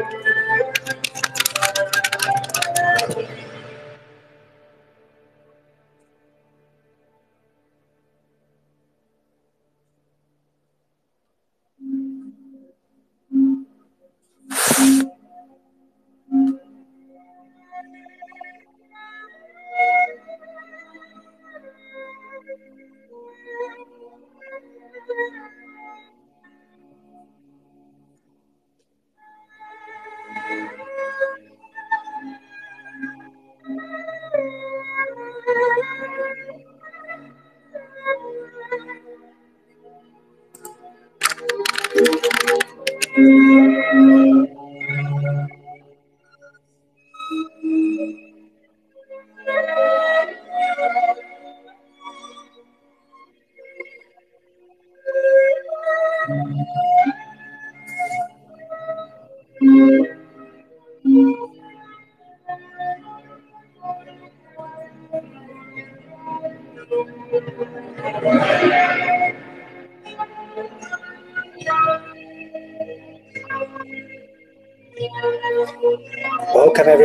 Welcome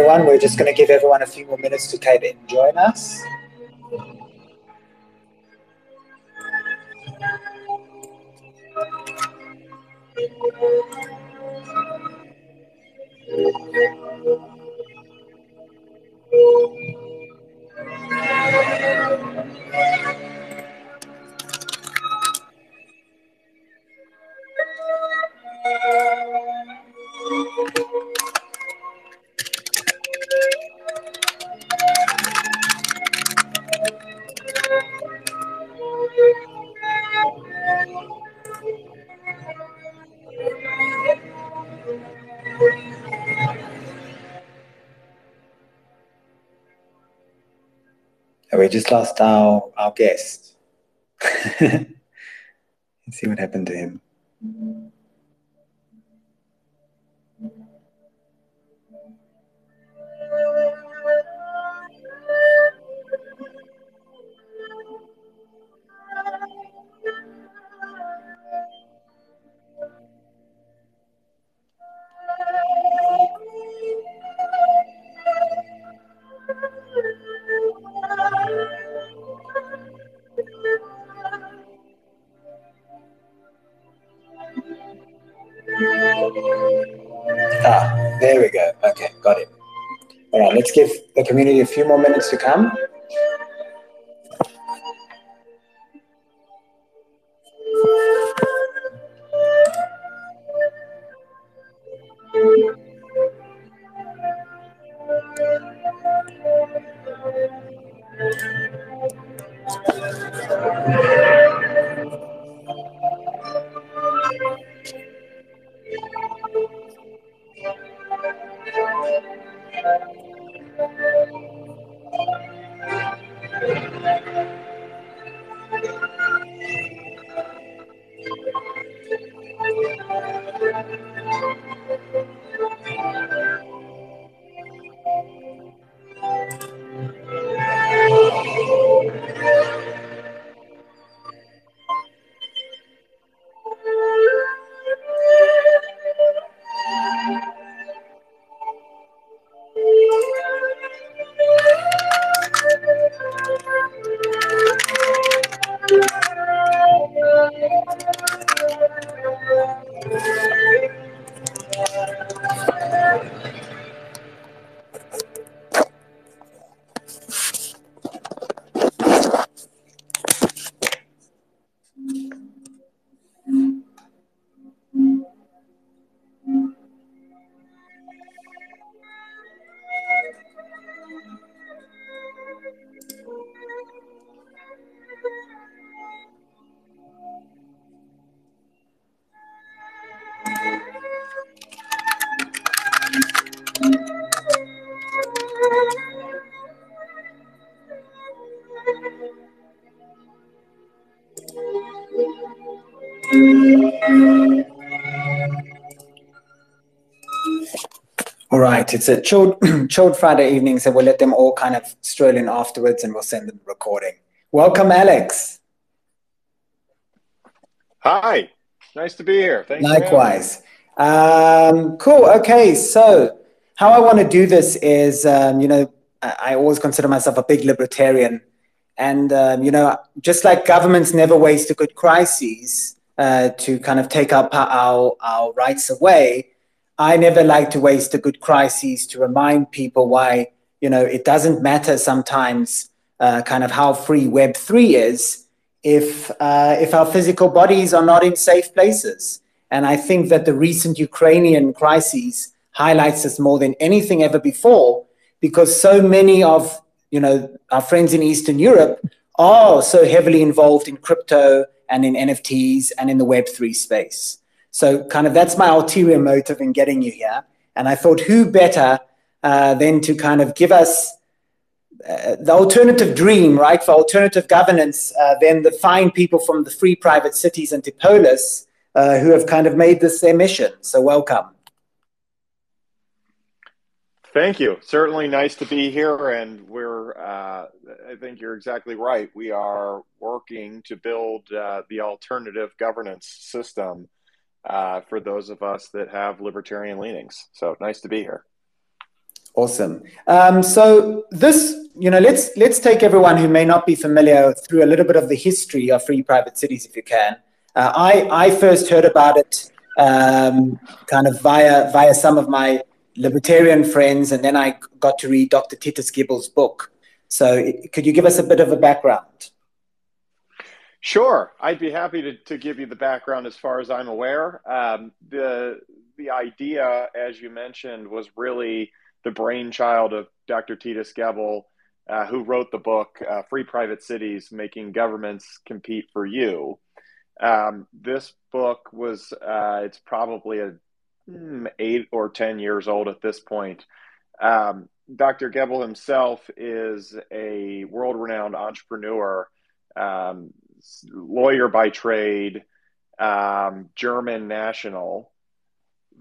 everyone. We're just going to give everyone a few more minutes to type in join us. We just lost our, our guest. Let's see what happened to him. There we go. Okay, got it. All right, let's give the community a few more minutes to come. It's a chilled, chilled Friday evening, so we'll let them all kind of stroll in afterwards and we'll send them the recording. Welcome, Alex. Hi, nice to be here. Thanks Likewise. Um, cool, okay, so how I want to do this is, um, you know, I always consider myself a big libertarian. And, um, you know, just like governments never waste a good crisis uh, to kind of take our, our, our rights away, I never like to waste a good crisis to remind people why, you know, it doesn't matter sometimes uh, kind of how free Web3 is if, uh, if our physical bodies are not in safe places. And I think that the recent Ukrainian crisis highlights this more than anything ever before because so many of, you know, our friends in Eastern Europe are so heavily involved in crypto and in NFTs and in the Web3 space. So, kind of, that's my ulterior motive in getting you here. And I thought, who better uh, than to kind of give us uh, the alternative dream, right, for alternative governance, uh, than the fine people from the free private cities and Tipolis uh, who have kind of made this their mission. So, welcome. Thank you. Certainly nice to be here. And we're, uh, I think you're exactly right. We are working to build uh, the alternative governance system uh, for those of us that have libertarian leanings. So nice to be here. Awesome. Um, so this, you know, let's let's take everyone who may not be familiar through a little bit of the history of free private cities, if you can. Uh, I I first heard about it um, kind of via via some of my libertarian friends, and then I got to read Dr. Titus Gebel's book. So, could you give us a bit of a background? Sure, I'd be happy to, to give you the background as far as I'm aware. Um, the the idea, as you mentioned, was really the brainchild of Dr. Titus Gebel, uh, who wrote the book uh, "Free Private Cities: Making Governments Compete for You." Um, this book was uh, it's probably a mm, eight or ten years old at this point. Um, Dr. Gebel himself is a world-renowned entrepreneur. Um, lawyer by trade, um, German national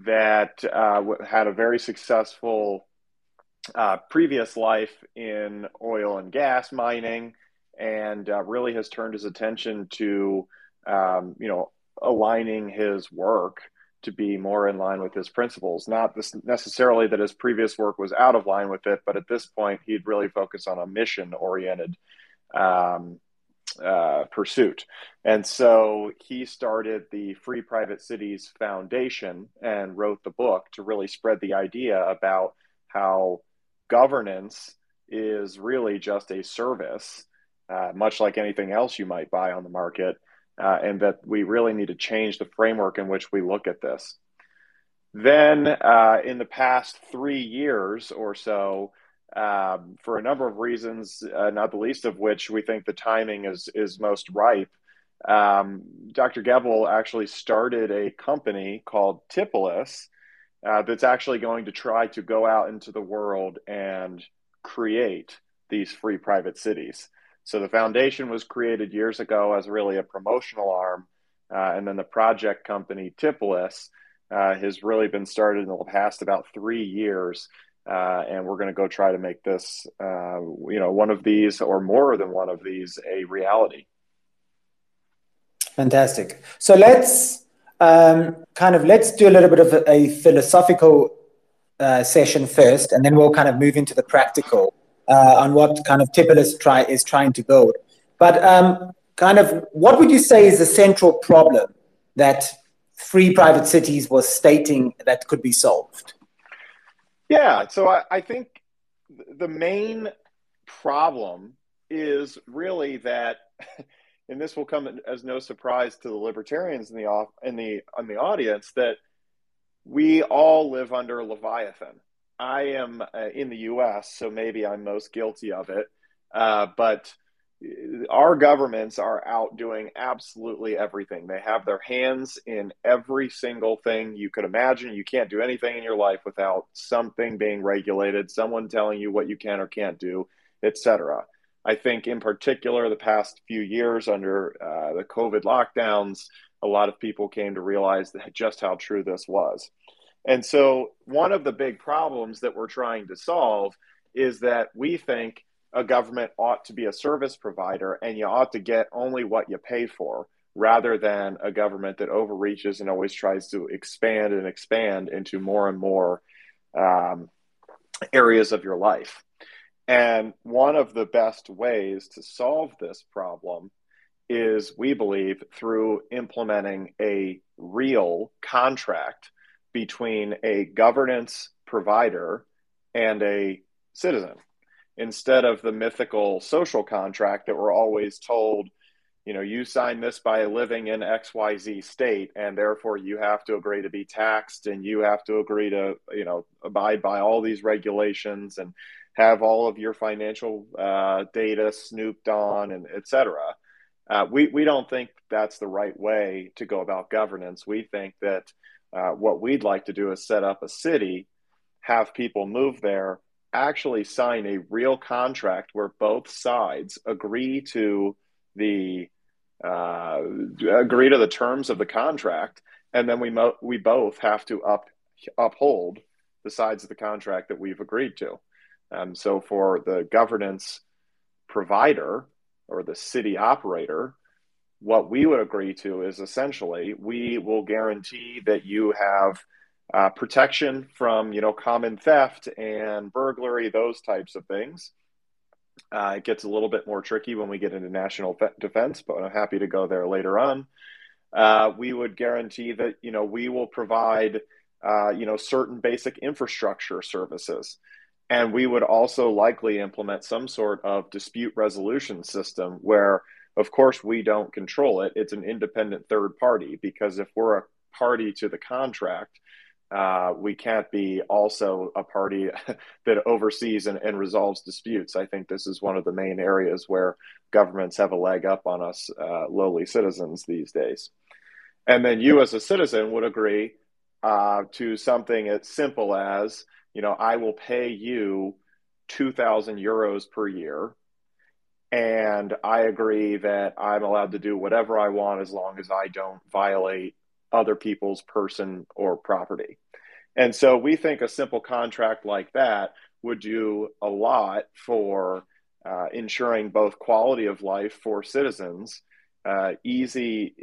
that uh, had a very successful uh, previous life in oil and gas mining, and uh, really has turned his attention to um, you know aligning his work to be more in line with his principles. Not this necessarily that his previous work was out of line with it, but at this point he'd really focus on a mission oriented um, uh, pursuit. And so he started the Free Private Cities Foundation and wrote the book to really spread the idea about how governance is really just a service, uh, much like anything else you might buy on the market, uh, and that we really need to change the framework in which we look at this. Then, uh, in the past three years or so, um, for a number of reasons, uh, not the least of which we think the timing is is most ripe. Um, Dr. Gebel actually started a company called Tipolis uh, that's actually going to try to go out into the world and create these free private cities. So the foundation was created years ago as really a promotional arm, uh, and then the project company Tipolis uh, has really been started in the past about three years uh, and we're going to go try to make this, uh, you know, one of these or more than one of these a reality. Fantastic. So let's um, kind of let's do a little bit of a, a philosophical uh, session first, and then we'll kind of move into the practical uh, on what kind of Tipolis try is trying to build. But um, kind of, what would you say is the central problem that free private cities was stating that could be solved? Yeah, so I, I think the main problem is really that, and this will come as no surprise to the libertarians in the off in the in the audience that we all live under Leviathan. I am uh, in the U.S., so maybe I'm most guilty of it, uh, but our governments are out doing absolutely everything. They have their hands in every single thing you could imagine. You can't do anything in your life without something being regulated, someone telling you what you can or can't do, etc. I think, in particular, the past few years under uh, the COVID lockdowns, a lot of people came to realize just how true this was. And so, one of the big problems that we're trying to solve is that we think a government ought to be a service provider and you ought to get only what you pay for rather than a government that overreaches and always tries to expand and expand into more and more um, areas of your life. And one of the best ways to solve this problem is, we believe, through implementing a real contract between a governance provider and a citizen instead of the mythical social contract that we're always told you know you sign this by living in xyz state and therefore you have to agree to be taxed and you have to agree to you know abide by all these regulations and have all of your financial uh, data snooped on and et cetera. Uh, we, we don't think that's the right way to go about governance. We think that uh, what we'd like to do is set up a city have people move there actually sign a real contract where both sides agree to the uh, agree to the terms of the contract, and then we mo- we both have to up uphold the sides of the contract that we've agreed to. Um, so for the governance provider or the city operator, what we would agree to is essentially we will guarantee that you have uh, protection from you know common theft and burglary, those types of things. Uh, it gets a little bit more tricky when we get into national defense, but I'm happy to go there later on. Uh, we would guarantee that you know we will provide uh, you know certain basic infrastructure services, and we would also likely implement some sort of dispute resolution system where, of course, we don't control it. It's an independent third party because if we're a party to the contract, uh, we can't be also a party that oversees and, and, resolves disputes. I think this is one of the main areas where governments have a leg up on us uh, lowly citizens these days. And then you, as a citizen, would agree uh, to something as simple as, you know, I will pay you 2,000 euros per year. And I agree that I'm allowed to do whatever I want as long as I don't violate other people's person or property. And so we think a simple contract like that would do a lot for uh, ensuring both quality of life for citizens. Uh, easy,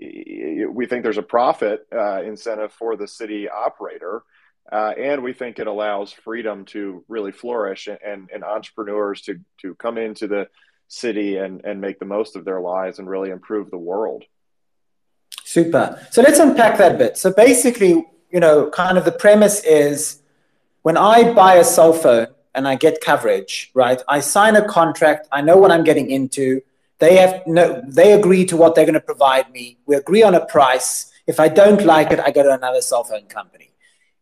we think there's a profit uh, incentive for the city operator. Uh, and we think it allows freedom to really flourish and, and entrepreneurs to, to come into the city and, and make the most of their lives and really improve the world. Super. So let's unpack that bit. So basically, you know, kind of the premise is when I buy a cell phone and I get coverage, right? I sign a contract. I know what I'm getting into. They have no, they agree to what they're going to provide me. We agree on a price. If I don't like it, I go to another cell phone company.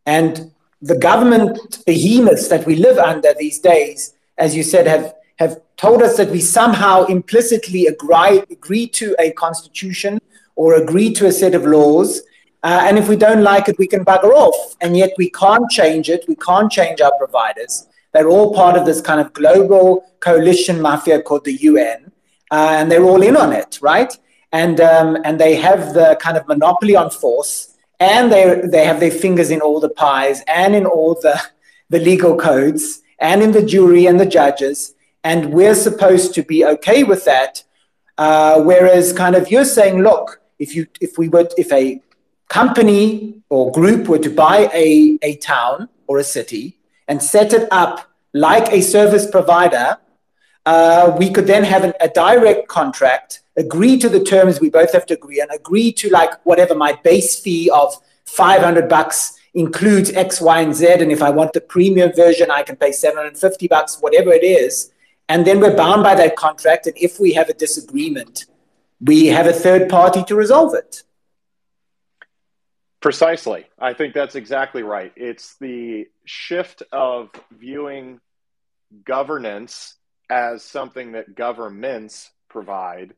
And the government behemoths that we live under these days, as you said, have have told us that we somehow implicitly agree, agree to a constitution or agree to a set of laws. Uh, and if we don't like it, we can bugger off. And yet we can't change it. We can't change our providers. They're all part of this kind of global coalition mafia called the UN. Uh, and they're all in on it, right? And, um, and they have the kind of monopoly on force. And they, they have their fingers in all the pies and in all the, the legal codes and in the jury and the judges. And we're supposed to be okay with that. Uh, whereas, kind of, you're saying, look, if you if we were if a company or group were to buy a, a town or a city and set it up like a service provider, uh, we could then have an, a direct contract, agree to the terms we both have to agree and agree to like whatever my base fee of 500 bucks includes X, Y, and Z. And if I want the premium version, I can pay 750 bucks, whatever it is. And then we're bound by that contract. And if we have a disagreement, we have a third party to resolve it. Precisely. I think that's exactly right. It's the shift of viewing governance as something that governments provide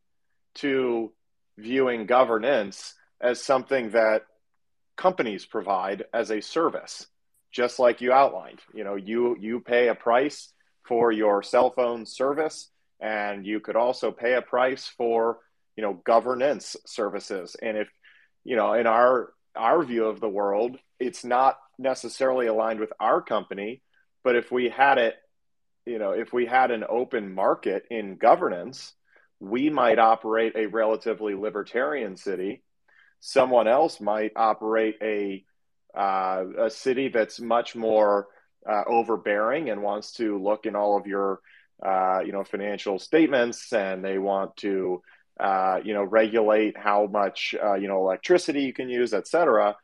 to viewing governance as something that companies provide as a service just like you outlined you know you you pay a price for your cell phone service and you could also pay a price for you know governance services and if you know, in our our view of the world, it's not necessarily aligned with our company, but if we had it, you know, if we had an open market in governance, we might operate a relatively libertarian city. Someone else might operate a uh, a city that's much more uh, overbearing and wants to look in all of your uh, you know financial statements and they want to uh, you know regulate how much uh, you know electricity you can use et cetera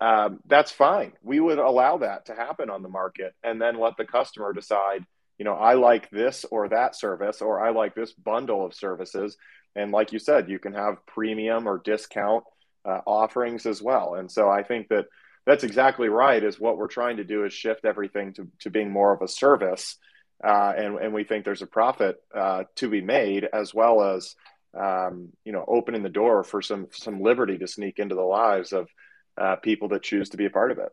um, that's fine. We would allow that to happen on the market and then let the customer decide you know i like this or that service or i like this bundle of services. And like you said you can have premium or discount uh, offerings as well. And so i think that that's exactly right is what we're trying to do is shift everything to, to being more of a service uh, and, and we think there's a profit uh, to be made as well as um, you know opening the door for some some liberty to sneak into the lives of uh, people that choose to be a part of it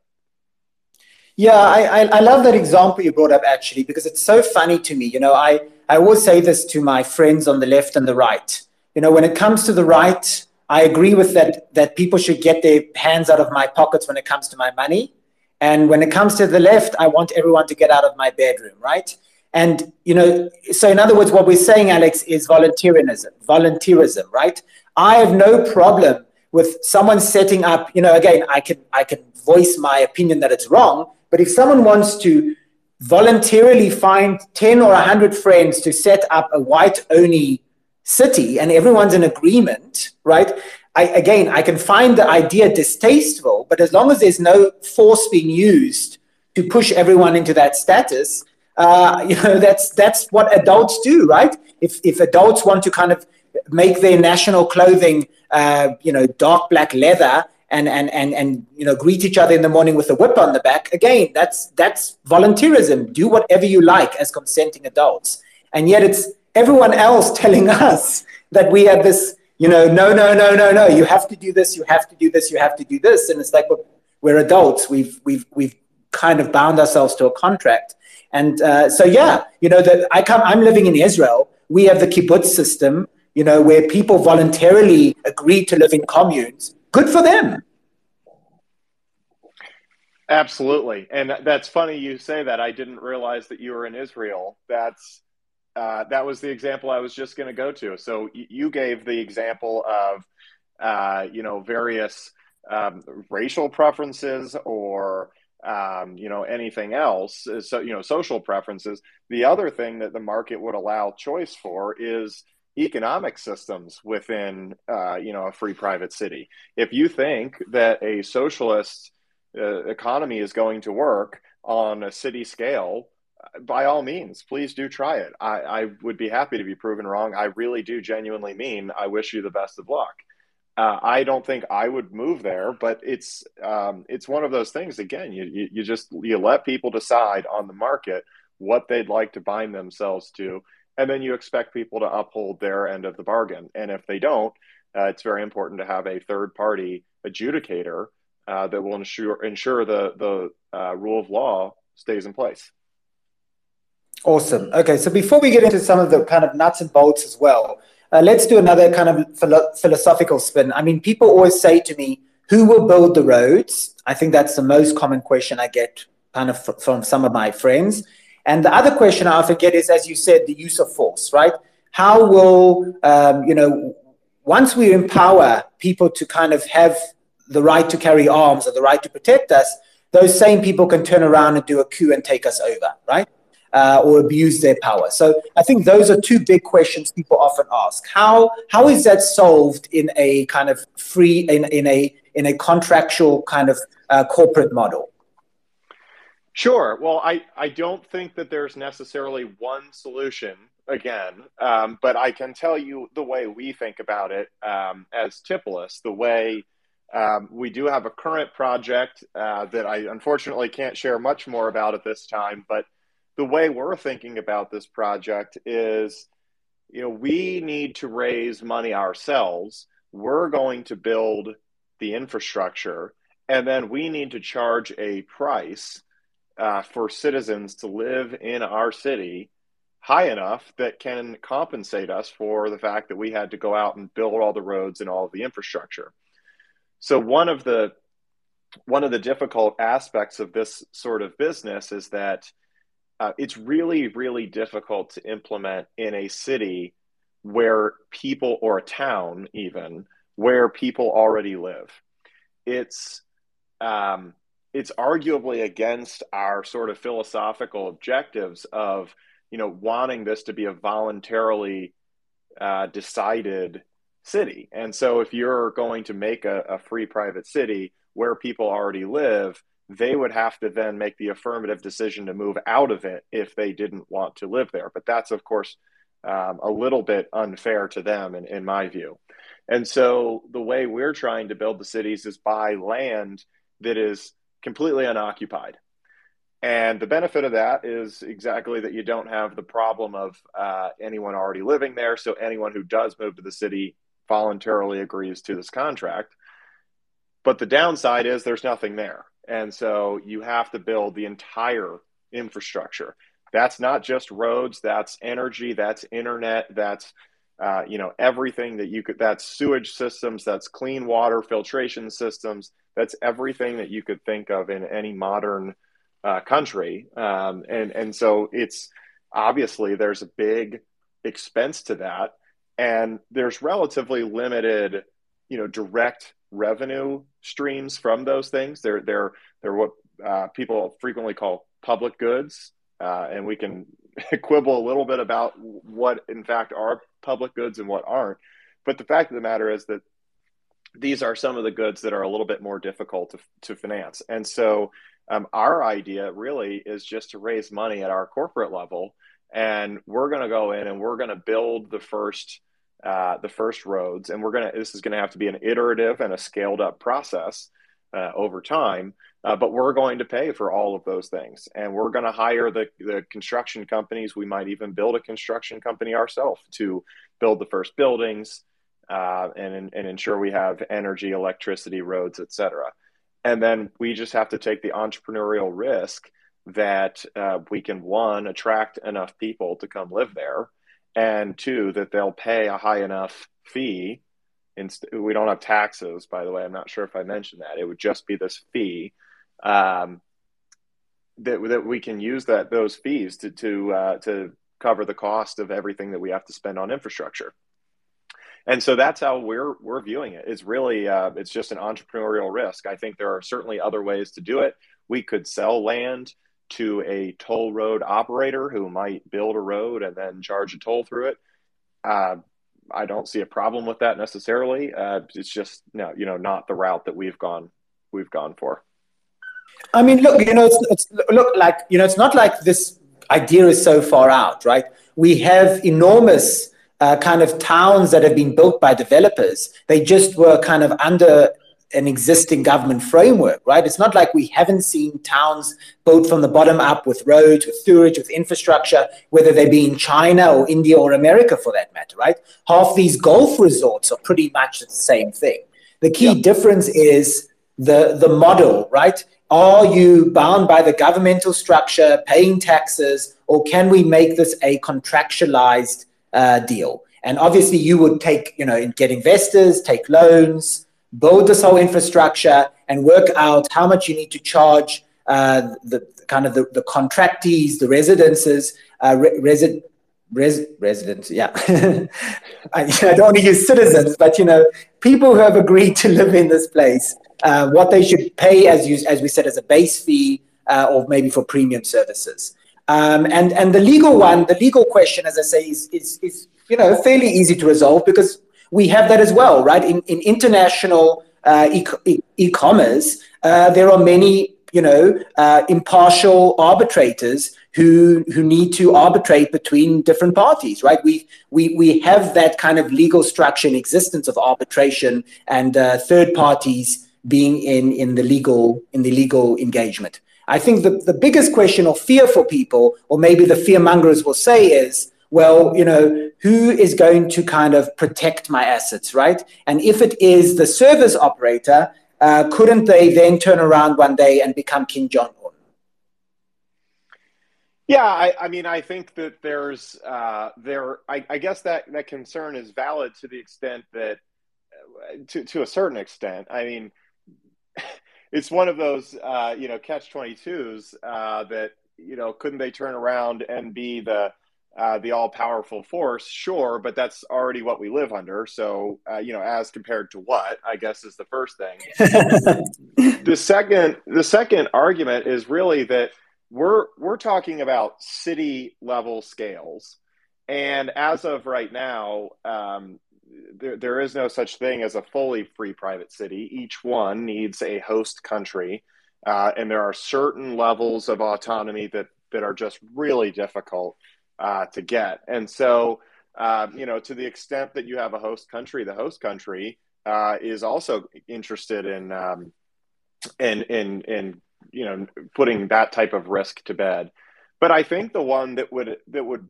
yeah I, I love that example you brought up actually because it's so funny to me you know i i always say this to my friends on the left and the right you know when it comes to the right I agree with that that people should get their hands out of my pockets when it comes to my money. And when it comes to the left, I want everyone to get out of my bedroom, right? And you know, so in other words, what we're saying, Alex, is volunteerism, volunteerism, right? I have no problem with someone setting up, you know, again, I can I can voice my opinion that it's wrong, but if someone wants to voluntarily find 10 or 100 friends to set up a white only city and everyone's in agreement, right? I, again, I can find the idea distasteful, but as long as there's no force being used to push everyone into that status, uh, you know, that's that's what adults do, right? If if adults want to kind of make their national clothing, uh, you know, dark black leather, and and and and you know, greet each other in the morning with a whip on the back, again, that's that's volunteerism. Do whatever you like as consenting adults, and yet it's everyone else telling us that we have this, you know, no, no, no, no, no, you have to do this, you have to do this, you have to do this. And it's like, well, we're adults. We've, we've, we've kind of bound ourselves to a contract. And uh, so, yeah, you know, that I come, I'm living in Israel. We have the kibbutz system, you know, where people voluntarily agree to live in communes. Good for them. Absolutely. And that's funny you say that. I didn't realize that you were in Israel. That's uh, that was the example I was just going to go to. So you gave the example of, uh, you know, various um, racial preferences or, um, you know, anything else. So, you know, social preferences. The other thing that the market would allow choice for is economic systems within, uh, you know, a free private city. If you think that a socialist uh, economy is going to work on a city scale, by all means, please do try it. I, I, would be happy to be proven wrong. I really do genuinely mean I wish you the best of luck. Uh, I don't think I would move there, but it's um, it's one of those things. Again, you, you, you just you let people decide on the market what they'd like to bind themselves to, and then you expect people to uphold their end of the bargain. And if they don't, uh, it's very important to have a third party adjudicator uh, that will ensure ensure the the uh, rule of law stays in place. Awesome. Okay, so before we get into some of the kind of nuts and bolts as well, uh, let's do another kind of philo- philosophical spin. I mean, people always say to me, who will build the roads? I think that's the most common question I get kind of f- from some of my friends. And the other question I often get is, as you said, the use of force, right? How will, um, you know, once we empower people to kind of have the right to carry arms or the right to protect us, those same people can turn around and do a coup and take us over, right? Uh, or abuse their power? So I think those are two big questions people often ask. How how is that solved in a kind of free in, in a in a contractual kind of uh, corporate model? Sure. Well, I, I don't think that there's necessarily one solution again, um, but I can tell you the way we think about it um, as Tipolis, the way um, we do have a current project uh, that I unfortunately can't share much more about at this time, but the way we're thinking about this project is you know we need to raise money ourselves. We're going to build the infrastructure and then we need to charge a price uh, for citizens to live in our city high enough that can compensate us for the fact that we had to go out and build all the roads and all of the infrastructure. So one of the one of the difficult aspects of this sort of business is that uh, it's really really difficult to implement in a city where people or a town even where people already live. It's um, it's arguably against our sort of philosophical objectives of you know wanting this to be a voluntarily uh, decided city. And so if you're going to make a, a free private city where people already live they would have to then make the affirmative decision to move out of it if they didn't want to live there but that's of course um, a little bit unfair to them in, in my view and so the way we're trying to build the cities is buy land that is completely unoccupied. And the benefit of that is exactly that you don't have the problem of uh, anyone already living there. So anyone who does move to the city voluntarily agrees to this contract. But the downside is there's nothing there. And so you have to build the entire infrastructure. That's not just roads, that's energy, that's internet, that's uh, you know everything that you could that's sewage systems that's clean water filtration systems that's everything that you could think of in any modern uh, country um, and and so it's obviously there's a big expense to that and there's relatively limited you know direct revenue streams from those things they're they're they're what uh, people frequently call public goods uh, and we can quibble a little bit about what in fact are public goods and what aren't. But the fact of the matter is that these are some of the goods that are a little bit more difficult to, to finance. And so um, our idea really is just to raise money at our corporate level. And we're going to go in and we're going to build the first uh, the first roads. And we're going to this is going to have to be an iterative and a scaled up process uh, over time. Uh, but we're going to pay for all of those things. And we're going to hire the, the construction companies. We might even build a construction company ourselves to build the first buildings uh, and, and ensure we have energy, electricity, roads, et cetera. And then we just have to take the entrepreneurial risk that uh, we can, one, attract enough people to come live there, and two, that they'll pay a high enough fee. Inst- we don't have taxes, by the way. I'm not sure if I mentioned that. It would just be this fee um, that that we can use that those fees to to uh, to cover the cost of everything that we have to spend on infrastructure. And so that's how we're we're viewing it. It's really uh, it's just an entrepreneurial risk. I think there are certainly other ways to do it. We could sell land to a toll road operator who might build a road and then charge a toll through it. Uh, I don't see a problem with that necessarily. Uh, it's just no, you know, not the route that we've gone we've gone for. I mean, look, you know, it's, it's look like you know, it's not like this idea is so far out, right? We have enormous uh, kind of towns that have been built by developers. They just were kind of under an existing government framework, right? It's not like we haven't seen towns built from the bottom up with roads, with sewage, with infrastructure, whether they be in China or India or America for that matter, right? Half these golf resorts are pretty much the same thing. The key yeah. difference is the the model, right? Are you bound by the governmental structure, paying taxes, or can we make this a contractualized uh, deal? And obviously, you would take, you know, get investors, take loans, build this whole infrastructure, and work out how much you need to charge uh, the kind of the, the contractees, the residences, uh, re- resi- res- residents. Yeah, I, I, don't want to use citizens, but you know, people who have agreed to live in this place uh, what they should pay, as you, as we said, as a base fee, uh, or maybe for premium services. Um, and and the legal one, the legal question, as I say, is is, is you know fairly easy to resolve because we have that as well, right? In in international uh, e- commerce uh, there are many you know uh, impartial arbitrators who who need to arbitrate between different parties right we we we have that kind of legal structure and existence of arbitration and uh, third parties being in, in the legal in the legal engagement. I think the, the biggest question or fear for people, or maybe the fear mongers will say is, well, you know, who is going to kind of protect my assets, right? And if it is the service operator, uh, couldn't they then turn around one day and become King John Yeah, I, I, mean, I think that there's uh, there. I, I, guess that that concern is valid to the extent that to to a certain extent. I mean, it's one of those uh, you know catch twenty twos uh, that you know couldn't they turn around and be the uh, the all powerful force? Sure, but that's already what we live under. So uh, you know, as compared to what I guess is the first thing. the second the second argument is really that we're we're talking about city level scales, and as of right now. Um, there, there is no such thing as a fully free private city. Each one needs a host country, uh, and there are certain levels of autonomy that that are just really difficult uh, to get. And so, uh, you know, to the extent that you have a host country, the host country uh, is also interested in um, in in in you know putting that type of risk to bed. But I think the one that would that would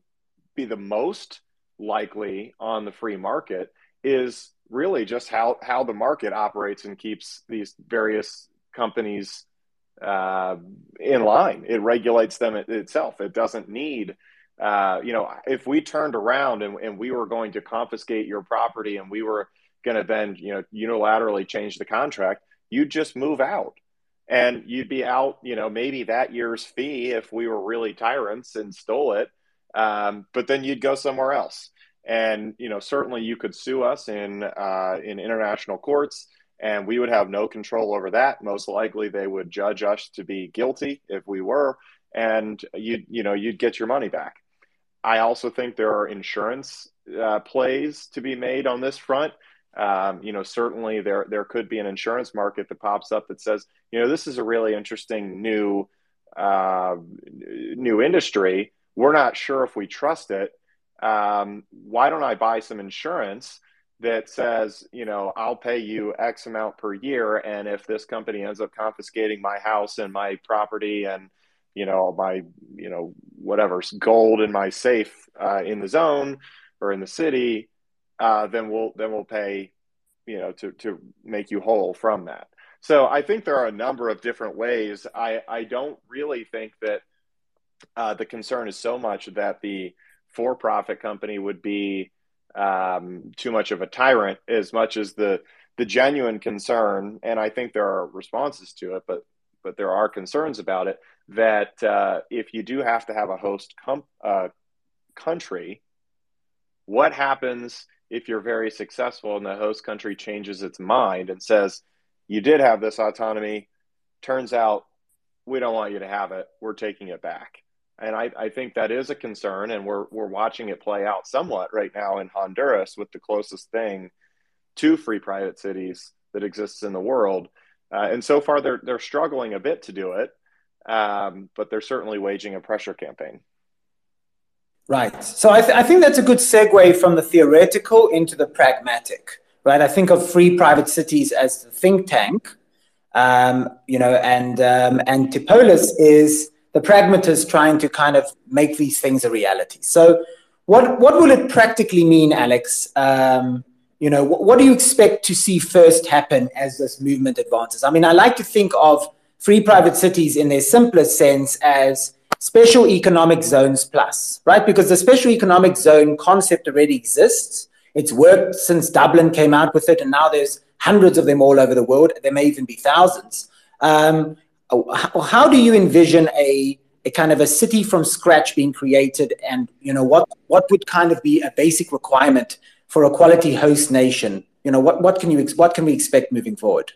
be the most likely on the free market is really just how how the market operates and keeps these various companies uh, in line. It regulates them it, itself. It doesn't need, uh, you know, if we turned around and, and we were going to confiscate your property and we were going to then, you know, unilaterally change the contract, you'd just move out. And you'd be out, you know, maybe that year's fee if we were really tyrants and stole it. Um, but then you'd go somewhere else. And you know, certainly you could sue us in uh, in international courts, and we would have no control over that. Most likely, they would judge us to be guilty if we were, and you you know you'd get your money back. I also think there are insurance uh, plays to be made on this front. Um, you know, certainly there there could be an insurance market that pops up that says, you know, this is a really interesting new uh, new industry. We're not sure if we trust it, um, why don't I buy some insurance that says, you know, I'll pay you X amount per year, and if this company ends up confiscating my house and my property and you know my you know whatever gold in my safe uh, in the zone or in the city, uh, then we'll then we'll pay you know to to make you whole from that. So I think there are a number of different ways. I I don't really think that uh, the concern is so much that the for profit company would be um, too much of a tyrant as much as the the genuine concern and i think there are responses to it but but there are concerns about it that uh, if you do have to have a host com- uh, country what happens if you're very successful and the host country changes its mind and says you did have this autonomy. Turns out we don't want you to have it. We're taking it back. And I, I, think that is a concern, and we're we're watching it play out somewhat right now in Honduras with the closest thing to free private cities that exists in the world. Uh, and so far, they're they're struggling a bit to do it, um, but they're certainly waging a pressure campaign. Right. So I, th- I think that's a good segue from the theoretical into the pragmatic. Right. I think of free private cities as the think tank, um, you know, and um, and Tipolis is the pragmatist trying to kind of make these things a reality. So, what what will it practically mean, Alex? Um, you know, what, what do you expect to see first happen as this movement advances? I mean, I like to think of free private cities in their simplest sense as special economic zones plus, right? Because the special economic zone concept already exists. It's worked since Dublin came out with it, and now there's hundreds of them all over the world. There may even be thousands. Um, how do you envision a a kind of a city from scratch being created and you know what what would kind of be a basic requirement for a quality host nation you know what what can you what can we expect moving forward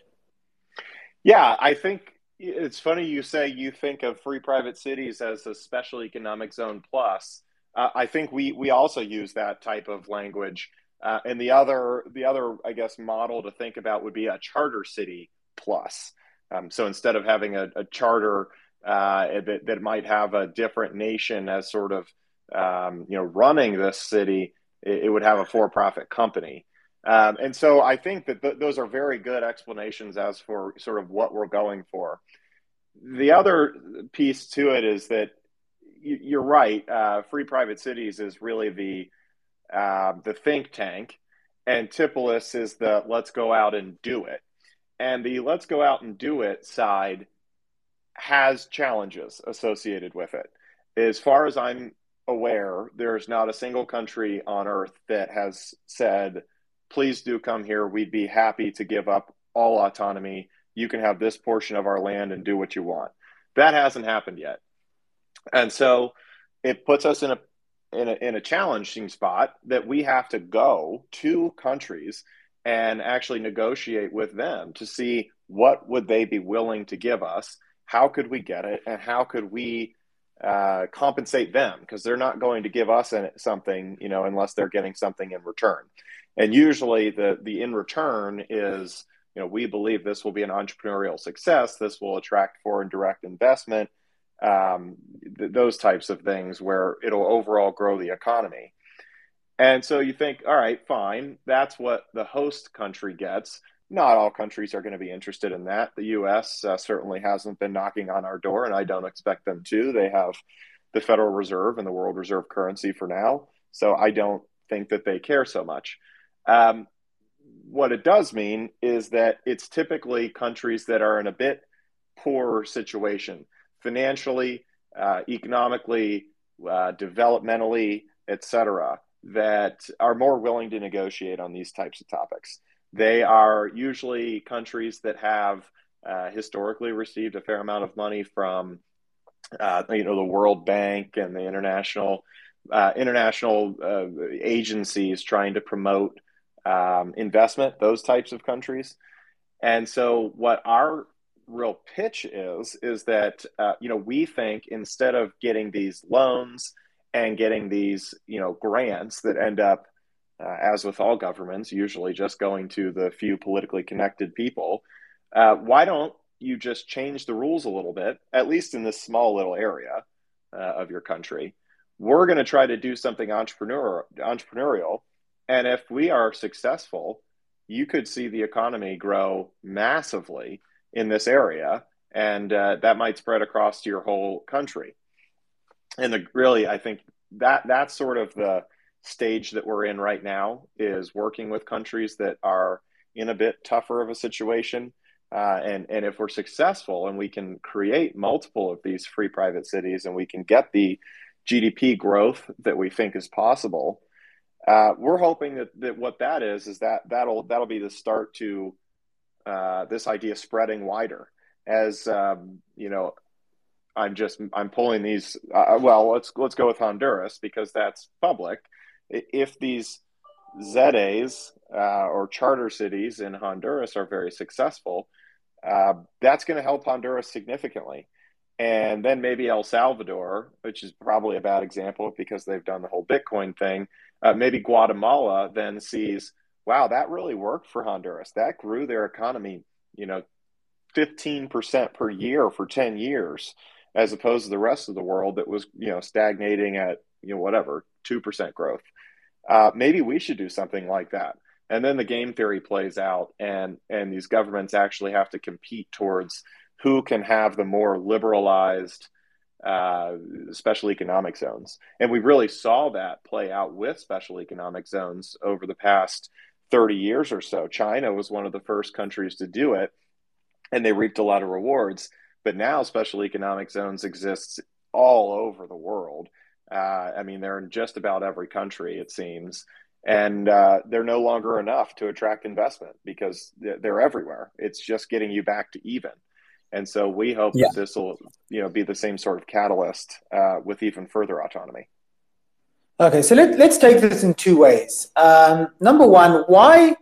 yeah i think it's funny you say you think of free private cities as a special economic zone plus. Uh, i think we we also use that type of language. Uh, and the other the other i guess model to think about would be a charter city plus. Um, so instead of having a, a charter uh, that, that might have a different nation as sort of um, you know running this city, it, it would have a for-profit company. Um, and so I think that th- those are very good explanations as for sort of what we're going for. The other piece to it is that you're right. Uh, free private cities is really the uh, the think tank, and Tipolis is the let's go out and do it. And the let's go out and do it side has challenges associated with it. As far as I'm aware, there's not a single country on earth that has said, please do come here. We'd be happy to give up all autonomy. You can have this portion of our land and do what you want. That hasn't happened yet. And so it puts us in a in a, in a challenging spot that we have to go to countries and actually negotiate with them to see what would they be willing to give us how could we get it and how could we uh, compensate them because they're not going to give us something you know unless they're getting something in return and usually the the in return is you know we believe this will be an entrepreneurial success this will attract foreign direct investment um, th- those types of things where it'll overall grow the economy and so you think all right fine that's what the host country gets not all countries are going to be interested in that. The U.S. Uh, certainly hasn't been knocking on our door, and I don't expect them to. They have the Federal Reserve and the world reserve currency for now, so I don't think that they care so much. Um, what it does mean is that it's typically countries that are in a bit poorer situation financially, uh, economically, uh, developmentally, etc., that are more willing to negotiate on these types of topics. They are usually countries that have uh, historically received a fair amount of money from, uh, you know, the World Bank and the international uh, international uh, agencies trying to promote um, investment. Those types of countries, and so what our real pitch is is that uh, you know we think instead of getting these loans and getting these you know grants that end up uh, as with all governments, usually just going to the few politically connected people. Uh, why don't you just change the rules a little bit, at least in this small little area uh, of your country? We're going to try to do something entrepreneur, entrepreneurial. And if we are successful, you could see the economy grow massively in this area. And uh, that might spread across to your whole country. And the, really, I think that that's sort of the stage that we're in right now is working with countries that are in a bit tougher of a situation. Uh, and, and if we're successful and we can create multiple of these free private cities and we can get the GDP growth that we think is possible, uh, we're hoping that, that what that is is that that'll that'll be the start to uh, this idea spreading wider. As um, you know, I'm just I'm pulling these. Uh, well, let's let's go with Honduras because that's public if these ZEDEs uh, or charter cities in Honduras are very successful, uh, that's going to help Honduras significantly. And then maybe El Salvador, which is probably a bad example because they've done the whole Bitcoin thing. Uh, maybe Guatemala then sees, wow, that really worked for Honduras. That grew their economy, you know, 15% per year for 10 years, as opposed to the rest of the world that was, you know, stagnating at, you know, whatever, 2% growth uh, maybe we should do something like that. And then the game theory plays out, and and these governments actually have to compete towards who can have the more liberalized uh, special economic zones. And we really saw that play out with special economic zones over the past 30 years or so. China was one of the first countries to do it, and they reaped a lot of rewards. But now special economic zones exist all over the world. Uh, I mean, they're in just about every country, it seems. And uh, they're no longer enough to attract investment because they're everywhere. It's just getting you back to even. And so we hope yeah. that this will, you know, be the same sort of catalyst uh, with even further autonomy. Okay, so let, let's take this in two ways. Um, number one, why,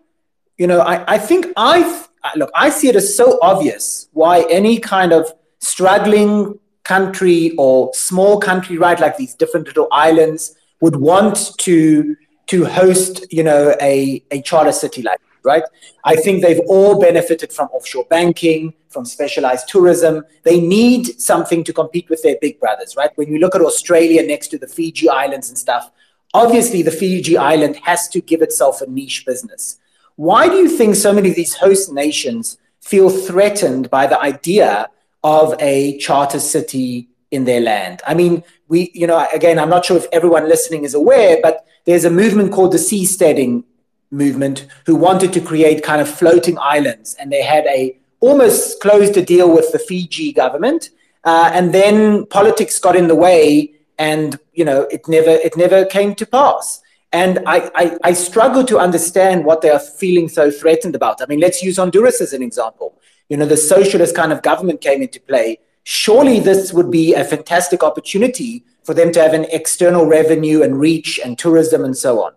you know, I, I think I, look, I see it as so obvious why any kind of struggling country or small country, right, like these different little islands, would want to to host, you know, a, a charter city like right? I think they've all benefited from offshore banking, from specialized tourism. They need something to compete with their big brothers, right? When you look at Australia next to the Fiji Islands and stuff, obviously the Fiji Island has to give itself a niche business. Why do you think so many of these host nations feel threatened by the idea of a charter city in their land. I mean, we, you know, again, I'm not sure if everyone listening is aware, but there's a movement called the seasteading movement who wanted to create kind of floating islands, and they had a almost closed a deal with the Fiji government, uh, and then politics got in the way, and you know, it never it never came to pass. And I, I, I, struggle to understand what they are feeling so threatened about. I mean, let's use Honduras as an example. You know, the socialist kind of government came into play. Surely this would be a fantastic opportunity for them to have an external revenue and reach and tourism and so on.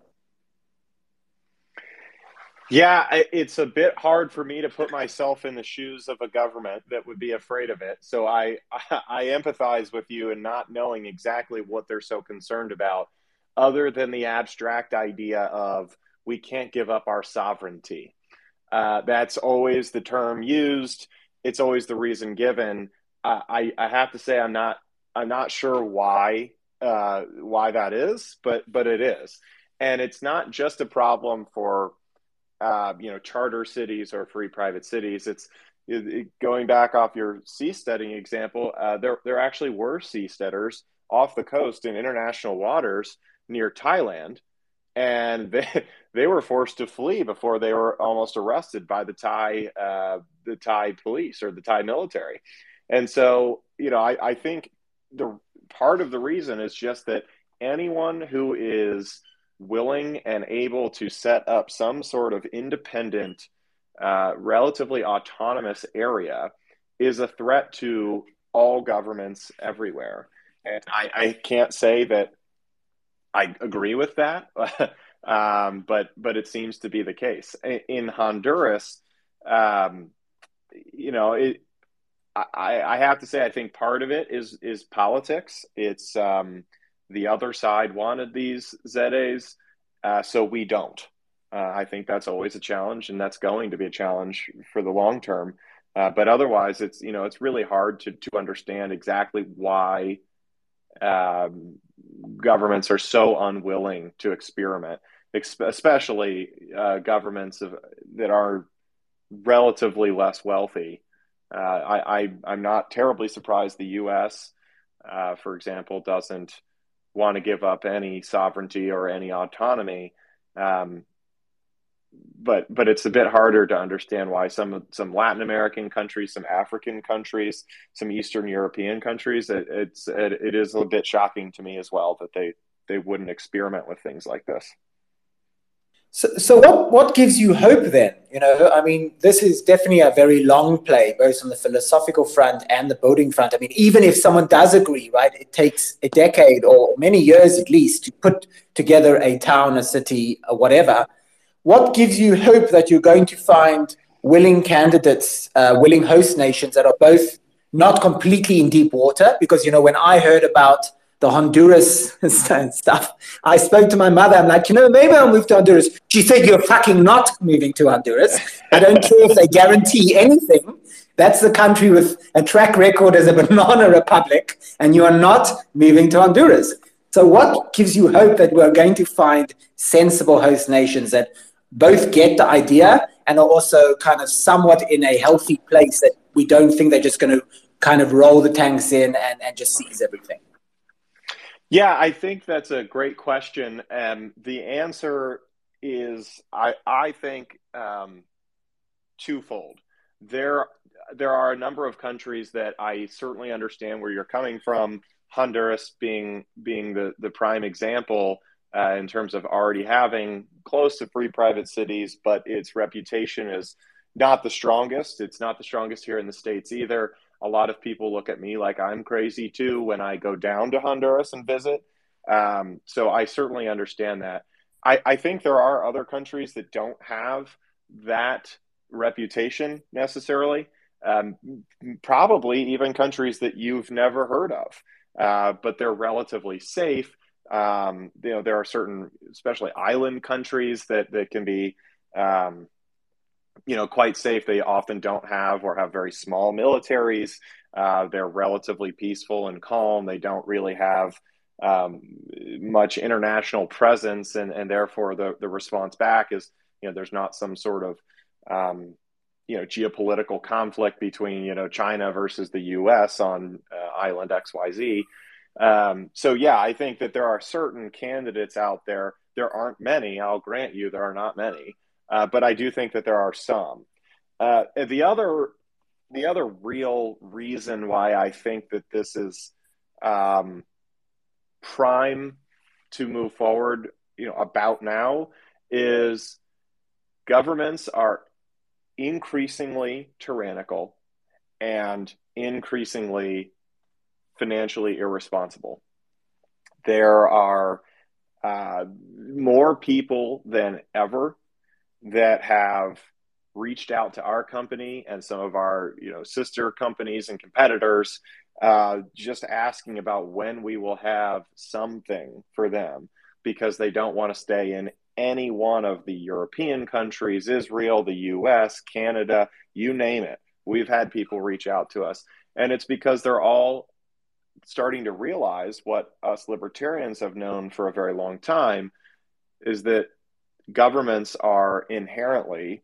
Yeah, it's a bit hard for me to put myself in the shoes of a government that would be afraid of it. So I I empathize with you in not knowing exactly what they're so concerned about other than the abstract idea of we can't give up our sovereignty. Uh, that's always the term used. It's always the reason given. Uh, I, I have to say I'm not I'm not sure why uh, why that is, but but it is, and it's not just a problem for uh, you know charter cities or free private cities. It's it, it, going back off your seasteading example. Uh, there there actually were seasteaders off the coast in international waters near Thailand, and they they were forced to flee before they were almost arrested by the Thai uh, the Thai police or the Thai military. And so, you know, I, I think the part of the reason is just that anyone who is willing and able to set up some sort of independent, uh, relatively autonomous area is a threat to all governments everywhere. And I, I can't say that I agree with that, um, but but it seems to be the case in Honduras. Um, you know, it, I, I have to say, I think part of it is is politics. It's um, the other side wanted these ZEDEs, uh, so we don't. Uh, I think that's always a challenge, and that's going to be a challenge for the long term. Uh, but otherwise, it's you know it's really hard to to understand exactly why um, governments are so unwilling to experiment, especially uh, governments of, that are relatively less wealthy. Uh, I, I, I'm not terribly surprised the U.S., uh, for example, doesn't want to give up any sovereignty or any autonomy. Um, but but it's a bit harder to understand why some some Latin American countries, some African countries, some Eastern European countries, it, it's it, it is a bit shocking to me as well that they they wouldn't experiment with things like this. So, so what, what gives you hope then? You know, I mean, this is definitely a very long play, both on the philosophical front and the building front. I mean, even if someone does agree, right, it takes a decade or many years at least to put together a town, a city, or whatever what gives you hope that you're going to find willing candidates, uh, willing host nations that are both not completely in deep water? Because, you know, when I heard about the Honduras stuff, I spoke to my mother. I'm like, you know, maybe I'll move to Honduras. She said, You're fucking not moving to Honduras. I don't care if they guarantee anything. That's the country with a track record as a banana republic, and you are not moving to Honduras. So, what gives you hope that we're going to find sensible host nations that both get the idea and are also kind of somewhat in a healthy place that we don't think they're just going to kind of roll the tanks in and, and just seize everything? Yeah, I think that's a great question. And the answer is, I, I think, um, twofold. There, there are a number of countries that I certainly understand where you're coming from. Honduras being being the the prime example, uh, in terms of already having close to free private cities, but its reputation is not the strongest. It's not the strongest here in the States either. A lot of people look at me like I'm crazy too when I go down to Honduras and visit. Um, so I certainly understand that. I, I think there are other countries that don't have that reputation necessarily. Um, probably even countries that you've never heard of, uh, but they're relatively safe um, you know, there are certain, especially island countries that that can be, um, you know, quite safe. They often don't have or have very small militaries. Uh, they're relatively peaceful and calm. They don't really have um, much international presence, and and therefore the the response back is, you know, there's not some sort of um, you know geopolitical conflict between you know China versus the U.S. on uh, island X Y Z. Um, so yeah, I think that there are certain candidates out there. There aren't many. I'll grant you there are not many, uh, but I do think that there are some. Uh, the other, the other real reason why I think that this is um, prime to move forward you know about now is governments are increasingly tyrannical and increasingly financially irresponsible. There are uh, more people than ever that have reached out to our company and some of our you know sister companies and competitors uh, just asking about when we will have something for them because they don't want to stay in any one of the European countries, Israel, the US, Canada, you name it. We've had people reach out to us. And it's because they're all starting to realize what us libertarians have known for a very long time is that governments are inherently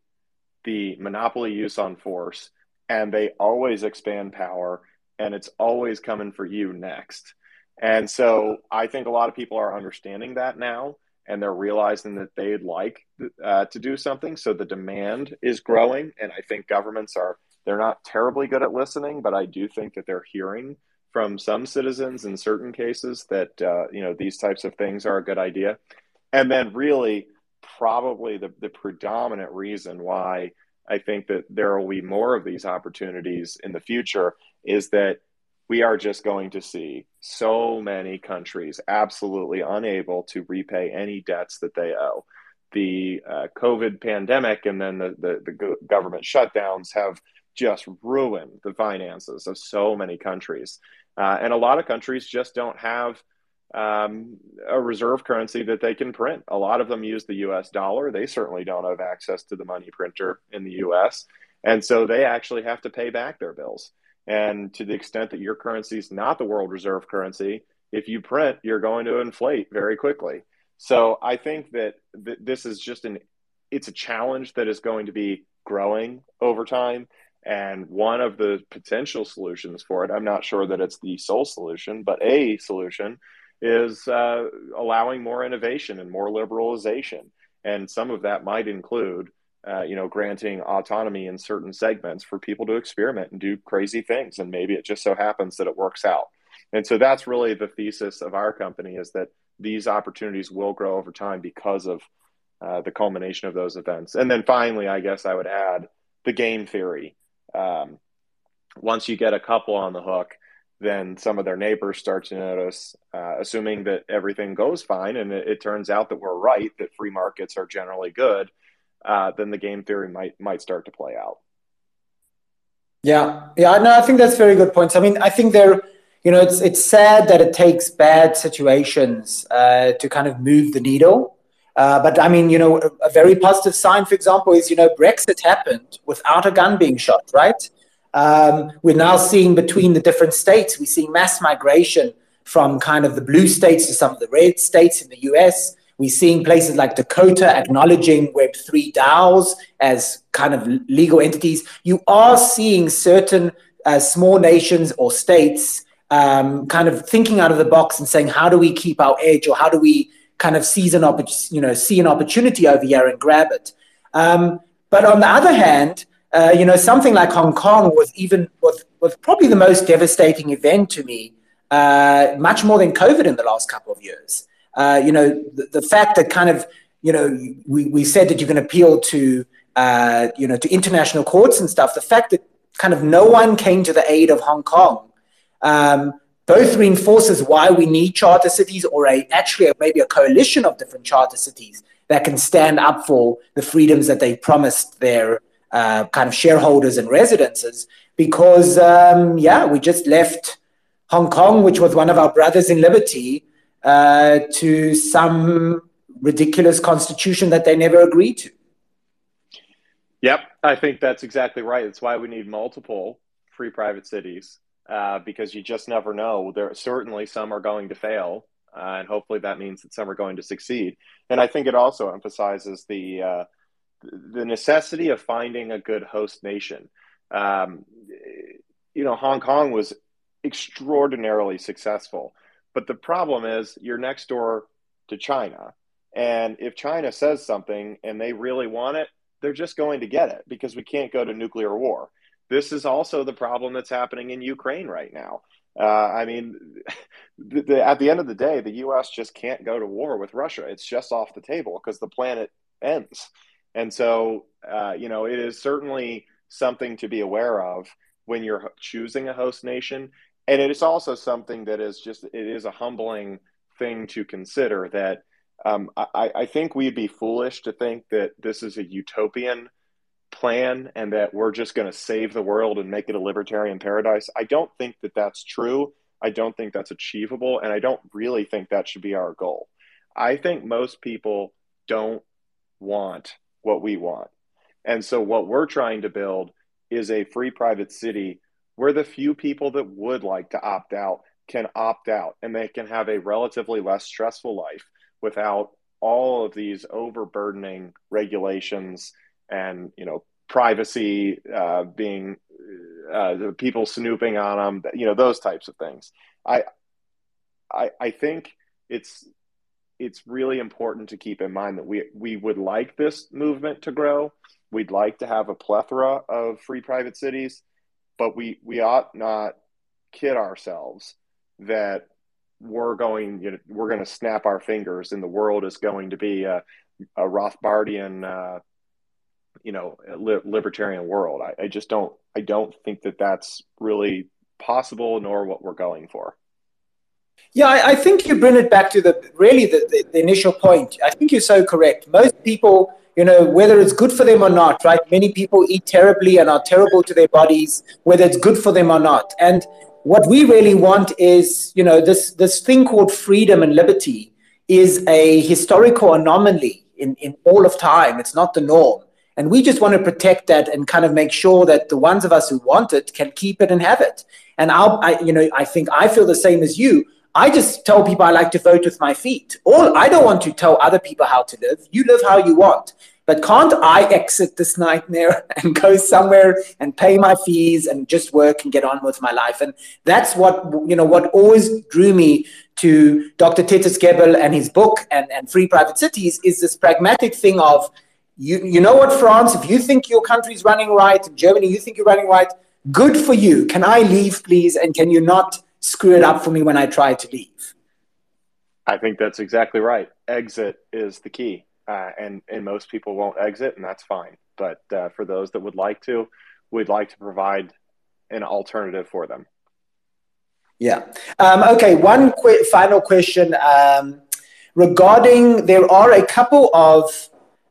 the monopoly use on force and they always expand power and it's always coming for you next. And so I think a lot of people are understanding that now and they're realizing that they'd like uh, to do something. So the demand is growing. And I think governments are, they're not terribly good at listening, but I do think that they're hearing from some citizens in certain cases that, uh, you know, these types of things are a good idea. And then really, probably the, the predominant reason why I think that there will be more of these opportunities in the future is that we are just going to see so many countries absolutely unable to repay any debts that they owe. The uh, COVID pandemic and then the, the, the government shutdowns have just ruined the finances of so many countries. Uh, and a lot of countries just don't have um, a reserve currency that they can print. A lot of them use the US dollar. They certainly don't have access to the money printer in the US. And so they actually have to pay back their bills. And to the extent that your currency is not the world reserve currency, if you print, you're going to inflate very quickly. So I think that th- this is just an it's a challenge that is going to be growing over time. And one of the potential solutions for it, I'm not sure that it's the sole solution, but a solution is uh, allowing more innovation and more liberalization. And some of that might include uh, you know, granting autonomy in certain segments for people to experiment and do crazy things. And maybe it just so happens that it works out. And so that's really the thesis of our company is that these opportunities will grow over time because of uh, the culmination of those events. And then finally, I guess I would add the game theory. Um, once you get a couple on the hook, then some of their neighbors start to notice, uh, assuming that everything goes fine, and it, it turns out that we're right, that free markets are generally good uh, then the game theory might might start to play out. Yeah, yeah, no, I think that's very good points. I mean, I think there, you know, it's it's sad that it takes bad situations uh, to kind of move the needle. Uh, but I mean, you know, a, a, very positive sign, for example, is you know Brexit happened without a gun being shot, right? Um, we're now seeing between the different states, we're seeing mass migration from kind of the blue states to some of the red states in the US. We're seeing places like Dakota acknowledging Web3 DAOs as kind of legal entities. You are seeing certain uh, small nations or states um, kind of thinking out of the box and saying, how do we keep our edge or how do we kind of seize an oppor- you know, see an opportunity over here and grab it? Um, but on the other hand, uh, you know, something like Hong Kong was even was, was probably the most devastating event to me, uh, much more than COVID in the last couple of years. Uh, you know, the, the, fact that kind of, you know, we, we said that you can appeal to, uh, you know, to international courts and stuff. The fact that kind of no one came to the aid of Hong Kong um, both reinforces why we need charter cities or a, actually maybe a coalition of different charter cities that can stand up for the freedoms that they promised their uh, kind of shareholders and residences. Because, um, yeah, we just left Hong Kong, which was one of our brothers in liberty, uh, to some ridiculous constitution that they never agreed to. Yep, I think that's exactly right. That's why we need multiple free private cities uh, because you just never know. There certainly some are going to fail, uh, and hopefully that means that some are going to succeed. And I think it also emphasizes the uh, the necessity of finding a good host nation. Um, you know, Hong Kong was extraordinarily successful but the problem is you're next door to China. And if China says something and they really want it, they're just going to get it because we can't go to nuclear war. This is also the problem that's happening in Ukraine right now. Uh, I mean, the, the, at the end of the day, the U.S. just can't go to war with Russia. It's just off the table because the planet ends. And so, uh, you know, it is certainly something to be aware of when you're choosing a host nation. And it is also something that is just, it is a humbling thing to consider that um, I, I think we'd be foolish to think that this is a utopian plan and that we're just going to save the world and make it a libertarian paradise. I don't think that that's true. I don't think that's achievable. And I don't really think that should be our goal. I think most people don't want what we want. And so, what we're trying to build is a free private city where the few people that would like to opt out can opt out and they can have a relatively less stressful life without all of these overburdening regulations and you know privacy uh, being uh, people snooping on them you know those types of things I, I i think it's it's really important to keep in mind that we we would like this movement to grow we'd like to have a plethora of free private cities but we we ought not kid ourselves that we're going you know, we're going to snap our fingers and the world is going to be a, a Rothbardian uh, you know li- libertarian world. I, I just don't I don't think that that's really possible nor what we're going for. Yeah, I, I think you bring it back to the really the, the, the initial point. I think you're so correct. Most people you know, whether it's good for them or not, right? Many people eat terribly and are terrible to their bodies, whether it's good for them or not. And what we really want is, you know, this this thing called freedom and liberty is a historical anomaly in, in all of time. It's not the norm. And we just want to protect that and kind of make sure that the ones of us who want it can keep it and have it. And I'll, I, you know, I think I feel the same as you. I just tell people I like to vote with my feet. All I don't want to tell other people how to live. You live how you want. But can't I exit this nightmare and go somewhere and pay my fees and just work and get on with my life? And that's what you know what always drew me to Dr. Titus Gebel and his book and, and Free Private Cities is this pragmatic thing of you you know what, France, if you think your country's running right, Germany, you think you're running right, good for you. Can I leave, please? And can you not screw it up for me when I try to leave? I think that's exactly right. Exit is the key uh, and and most people won't exit, and that's fine. But uh, for those that would like to, we'd like to provide an alternative for them. Yeah. Um, okay. One quick final question um, regarding there are a couple of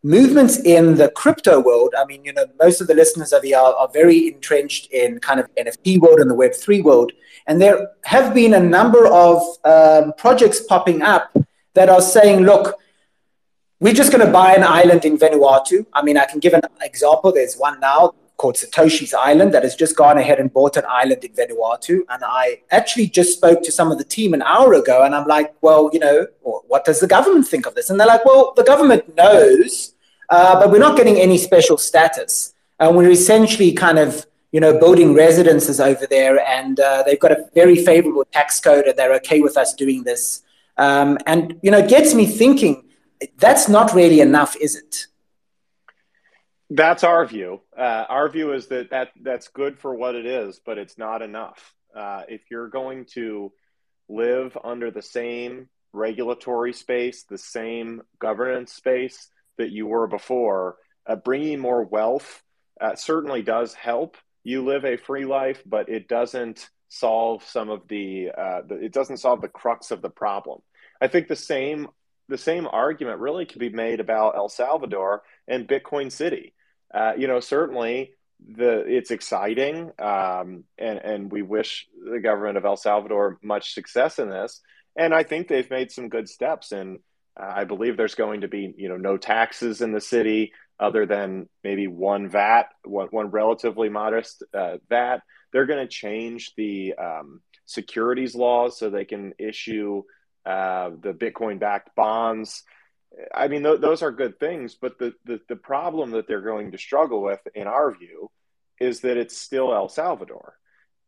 movements in the crypto world. I mean, you know, most of the listeners of here are, are very entrenched in kind of NFT world and the Web three world, and there have been a number of um, projects popping up that are saying, look we're just going to buy an island in Vanuatu. I mean, I can give an example. There's one now called Satoshi's Island that has just gone ahead and bought an island in Vanuatu. And I actually just spoke to some of the team an hour ago, and I'm like, well, you know, what does the government think of this? And they're like, well, the government knows, uh, but we're not getting any special status. And we're essentially kind of, you know, building residences over there, and uh, they've got a very favorable tax code, and they're okay with us doing this. Um, and you know, it gets me thinking that's not really enough, is it? That's our view. Uh, our view is that, that that's good for what it is, but it's not enough. Uh, if you're going to live under the same regulatory space, the same governance space that you were before, uh, bringing more wealth uh, certainly does help you live a free life, but it doesn't solve some of the, uh, the it doesn't solve the crux of the problem. I think the same the same argument really could be made about El Salvador and Bitcoin City. Uh, you know, certainly the it's exciting, um, and and we wish the government of El Salvador much success in this. And I think they've made some good steps. And uh, I believe there's going to be you know no taxes in the city other than maybe one VAT, one, one relatively modest uh, VAT. They're going to change the um, securities laws so they can issue uh, the Bitcoin backed bonds. I mean, th- those are good things, but the, the, the problem that they're going to struggle with, in our view, is that it's still El Salvador.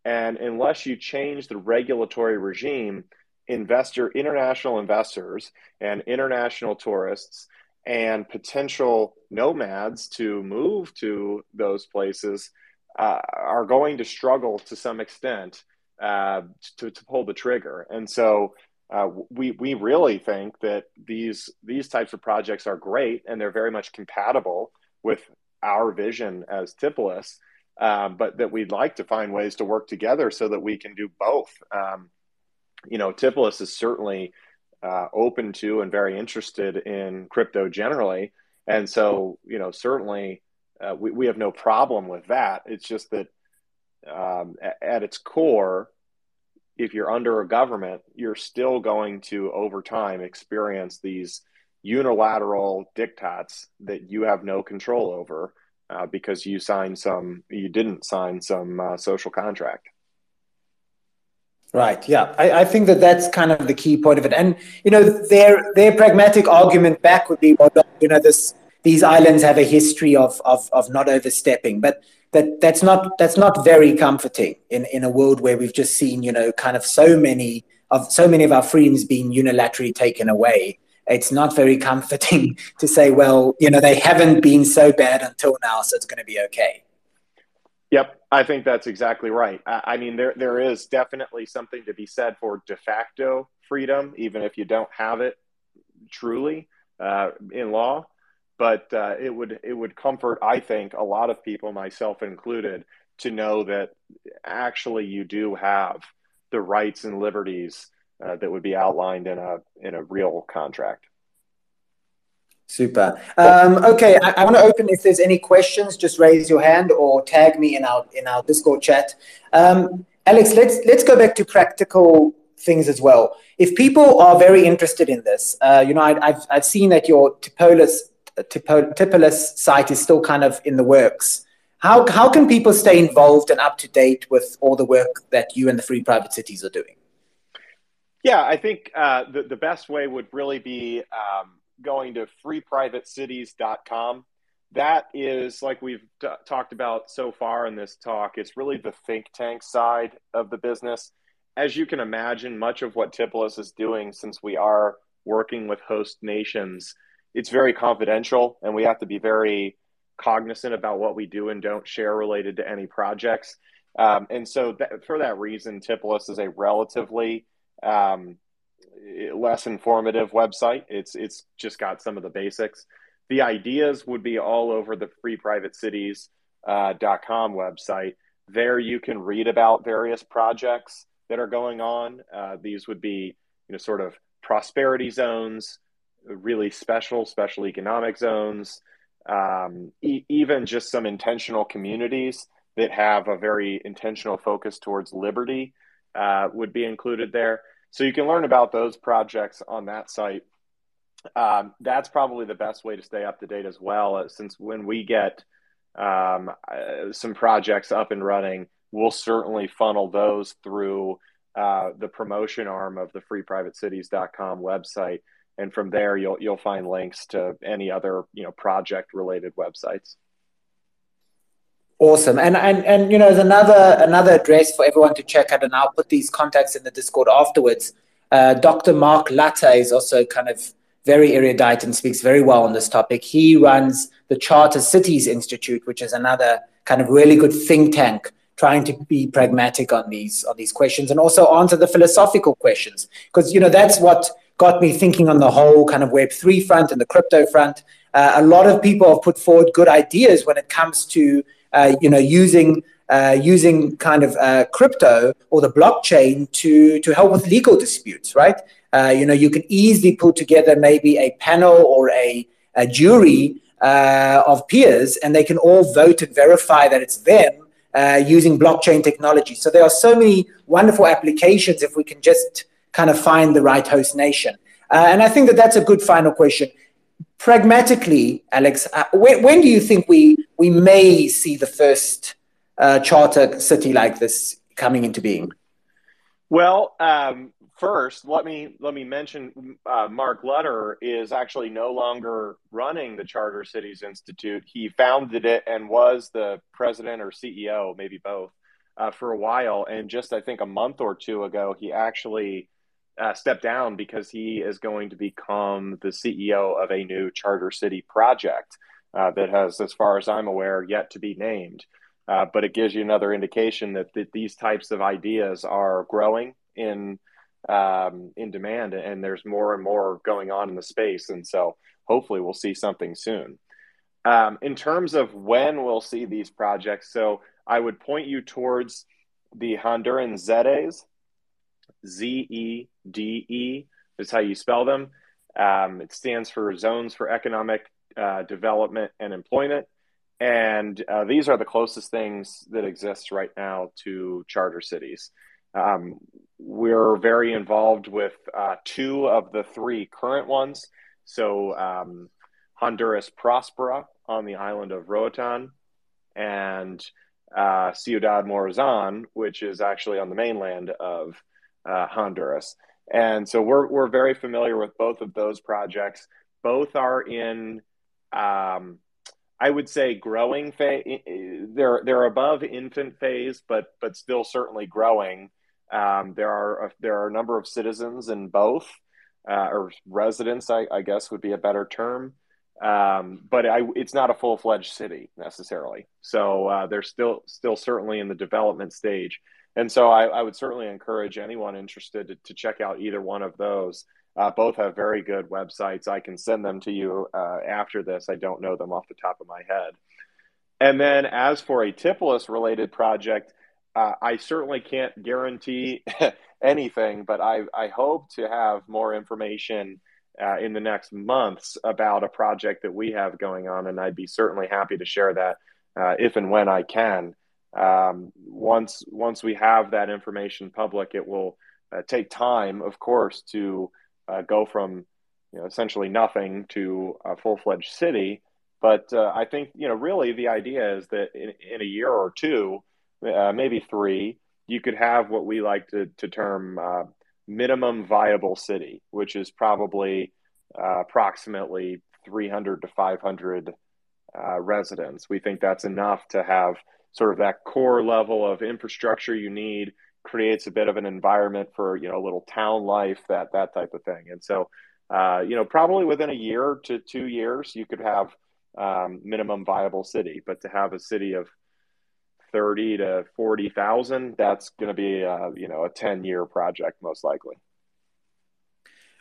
And unless you change the regulatory regime, investor international investors and international tourists and potential nomads to move to those places uh, are going to struggle to some extent uh, to, to pull the trigger. And so uh, we we really think that these these types of projects are great and they're very much compatible with our vision as Tipolis, um, but that we'd like to find ways to work together so that we can do both. Um, you know, Tipolis is certainly uh, open to and very interested in crypto generally, and so you know certainly uh, we we have no problem with that. It's just that um, at, at its core if you're under a government, you're still going to, over time, experience these unilateral diktats that you have no control over uh, because you signed some, you didn't sign some uh, social contract. Right. Yeah, I, I, think that that's kind of the key point of it, and you know, their their pragmatic argument back would be, well, you know, this these islands have a history of of of not overstepping, but that that's not that's not very comforting in in a world where we've just seen you know kind of so many of so many of our freedoms being unilaterally taken away. It's not very comforting to say well you know they haven't been so bad until now so it's going to be okay yep i think that's exactly right I, I mean there there is definitely something to be said for de facto freedom even if you don't have it truly uh, in law but uh, it would it would comfort I think a lot of people, myself included, to know that actually you do have the rights and liberties uh, that would be outlined in a in a real contract. Super. Um, okay, I, I want to open. If there's any questions, just raise your hand or tag me in our in our Discord chat. Um, Alex, let's let's go back to practical things as well. If people are very interested in this, uh, you know, I, have I've seen that your Tipolis Tipolis site is still kind of in the works. How, how can people stay involved and up to date with all the work that you and the Free Private Cities are doing? Yeah, I think uh, the, the best way would really be um, going to freeprivatecities.com. That is, like we've t- talked about so far in this talk, it's really the think tank side of the business. As you can imagine, much of what Tipolis is doing, since we are working with host nations, it's very confidential and we have to be very cognizant about what we do and don't share related to any projects. Um, and so for that reason, Tipolis is a relatively um, less informative website. It's it's just got some of the basics. The ideas would be all over the freeprivatecities.com uh, website. There you can read about various projects that are going on. Uh, these would be you know sort of prosperity zones, really special special economic zones, um, e- even just some intentional communities that have a very intentional focus towards liberty uh, would be included there. So you can learn about those projects on that site. Um, that's probably the best way to stay up to date as well, uh, since when we get um, uh, some projects up and running, we'll certainly funnel those through uh, the promotion arm of the freeprivatecities.com website and from there you'll you'll find links to any other you know project related websites awesome. And and and you know there's another another address for everyone to check out and i'll put these contacts in the discord afterwards. Uh, dr Mark Lutter is also kind of very erudite and speaks very well on this topic. He runs the charter cities institute which is another kind of really good think tank trying to be pragmatic on these on these questions and also answer the philosophical questions. Because you know that's what got me thinking on the whole kind of Web3 front and the crypto front. Uh, a lot of people have put forward good ideas when it comes to, you know, using uh, using kind of uh, crypto or the blockchain to to help with legal disputes, right? Uh, you know, you can easily put together maybe a panel or a, a jury uh, of peers, and they can all vote and verify that it's them using blockchain technology. So there are so many wonderful applications if we can just kind of find the right host nation? Uh, and I think that that's a good final question. Pragmatically, Alex, uh, when, when, do you think we, we may see the first uh, charter city like this coming into being? Well, um, first, let me let me mention uh, Mark Lutter is actually no longer running the Charter Cities Institute. He founded it and was the president or CEO, maybe both, uh, for a while. And just I think a month or two ago, he actually uh, step down because he is going to become the CEO of a new charter city project uh, that has, as far as I'm aware, yet to be named. uh, but it gives you another indication that, that these types of ideas are growing in um, in demand, and there's more and more going on in the space. And so, hopefully, we'll see something soon. Um, in terms of when we'll see these projects, so I would point you towards the Honduran ZEDEs, Z E D E is how you spell them. Um, it stands for Zones for Economic uh, Development and Employment. And uh, these are the closest things that exist right now to charter cities. Um, we're very involved with uh, two of the three current ones. So, um, Honduras Prospera on the island of Roatan, and uh, Ciudad Morazan, which is actually on the mainland of uh, Honduras. And so we're, we're very familiar with both of those projects. Both are in, um, I would say, growing phase. They're, they're above infant phase, but, but still certainly growing. Um, there, are a, there are a number of citizens in both, uh, or residents, I, I, guess would be a better term. Um, but I, it's not a full fledged city necessarily. So uh, they're still still certainly in the development stage. And so I, I would certainly encourage anyone interested to, to, check out either one of those. Uh, both have very good websites. I can send them to you uh, after this. I don't know them off the top of my head. And then, as for a Tipolis related project, uh, I certainly can't guarantee anything, but I, I, hope to have more information uh, in the next months about a project that we have going on. And I'd be certainly happy to share that uh, if and when I can. Um, once once we have that information public, it will uh, take time, of course, to uh, go from you know essentially nothing to a full fledged city. But uh, I think you know really the idea is that in, in a year or two, uh, maybe three, you could have what we like to, to term uh, minimum viable city, which is probably uh, approximately 300 to 500 residents. We think that's enough to have sort of that core level of infrastructure you need creates a bit of an environment for you know a little town life that that type of thing and so uh, you know probably within a year to two years you could have um, minimum viable city but to have a city of 30 to 40,000 that's going to be uh, you know a 10 year project most likely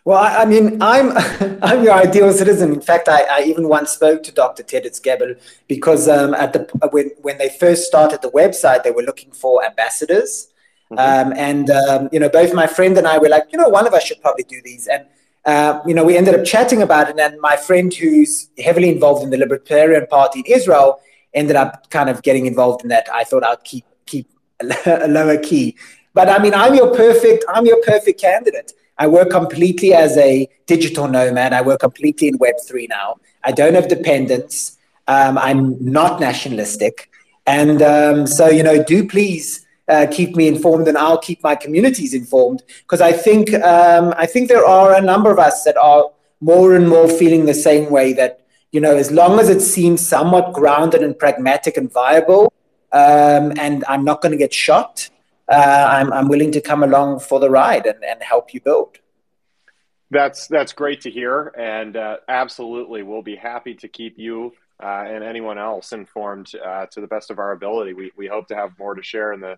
well, I, mean, I'm I'm your ideal citizen. In fact, I, I even once spoke to Dr. Titus Gebel because um, at the when when they first started the website, they were looking for ambassadors, mm-hmm. um, and um, you know, both my friend and I were like, you know, one of us should probably do these, and uh, you know, we ended up chatting about it. And my friend, who's heavily involved in the Libertarian Party in Israel, ended up kind of getting involved in that. I thought I'd keep keep a lower key, but I mean, I'm your perfect I'm your perfect candidate. I work completely as a digital nomad. I work completely in Web3 now. I don't have dependents. Um, I'm not nationalistic. And um, so, you know, do please uh, keep me informed and I'll keep my communities informed because I think, um, I think there are a number of us that are more and more feeling the same way that, you know, as long as it seems somewhat grounded and pragmatic and viable, um, and I'm not going to get shot, uh, I'm, I'm willing to come along for the ride and, and help you build. That's that's great to hear, and uh, absolutely, we'll be happy to keep you uh, and anyone else informed uh, to the best of our ability. We we hope to have more to share in the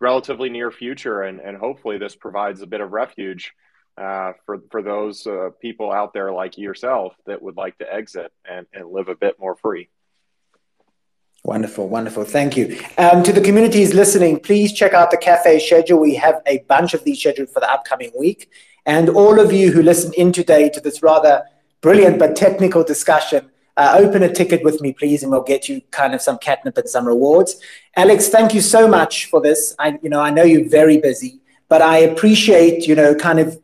relatively near future, and and hopefully this provides a bit of refuge uh, for for those uh, people out there like yourself that would like to exit and and live a bit more free. Wonderful, wonderful. Thank you. Um, to the communities listening, please check out the cafe schedule. We have a bunch of these scheduled for the upcoming week. And all of you who listened in today to this rather brilliant but technical discussion, uh, open a ticket with me, please, and we'll get you kind of some catnip and some rewards. Alex, thank you so much for this. I, you know, I know you're very busy, but I appreciate, you know, kind of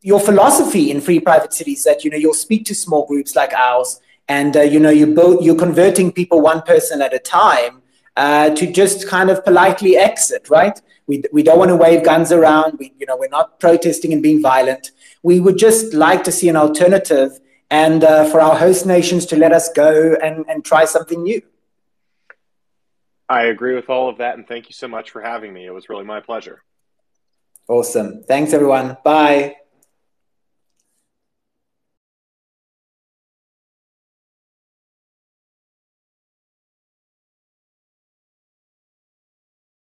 your philosophy in free private cities that, you know, you'll speak to small groups like ours and uh, you know you both you're converting people one person at a time uh, to just kind of politely exit right we, we don't want to wave guns around we you know we're not protesting and being violent we would just like to see an alternative and uh, for our host nations to let us go and, and try something new. I agree with all of that and thank you so much for having me. It was really my pleasure. Awesome. Thanks everyone. Bye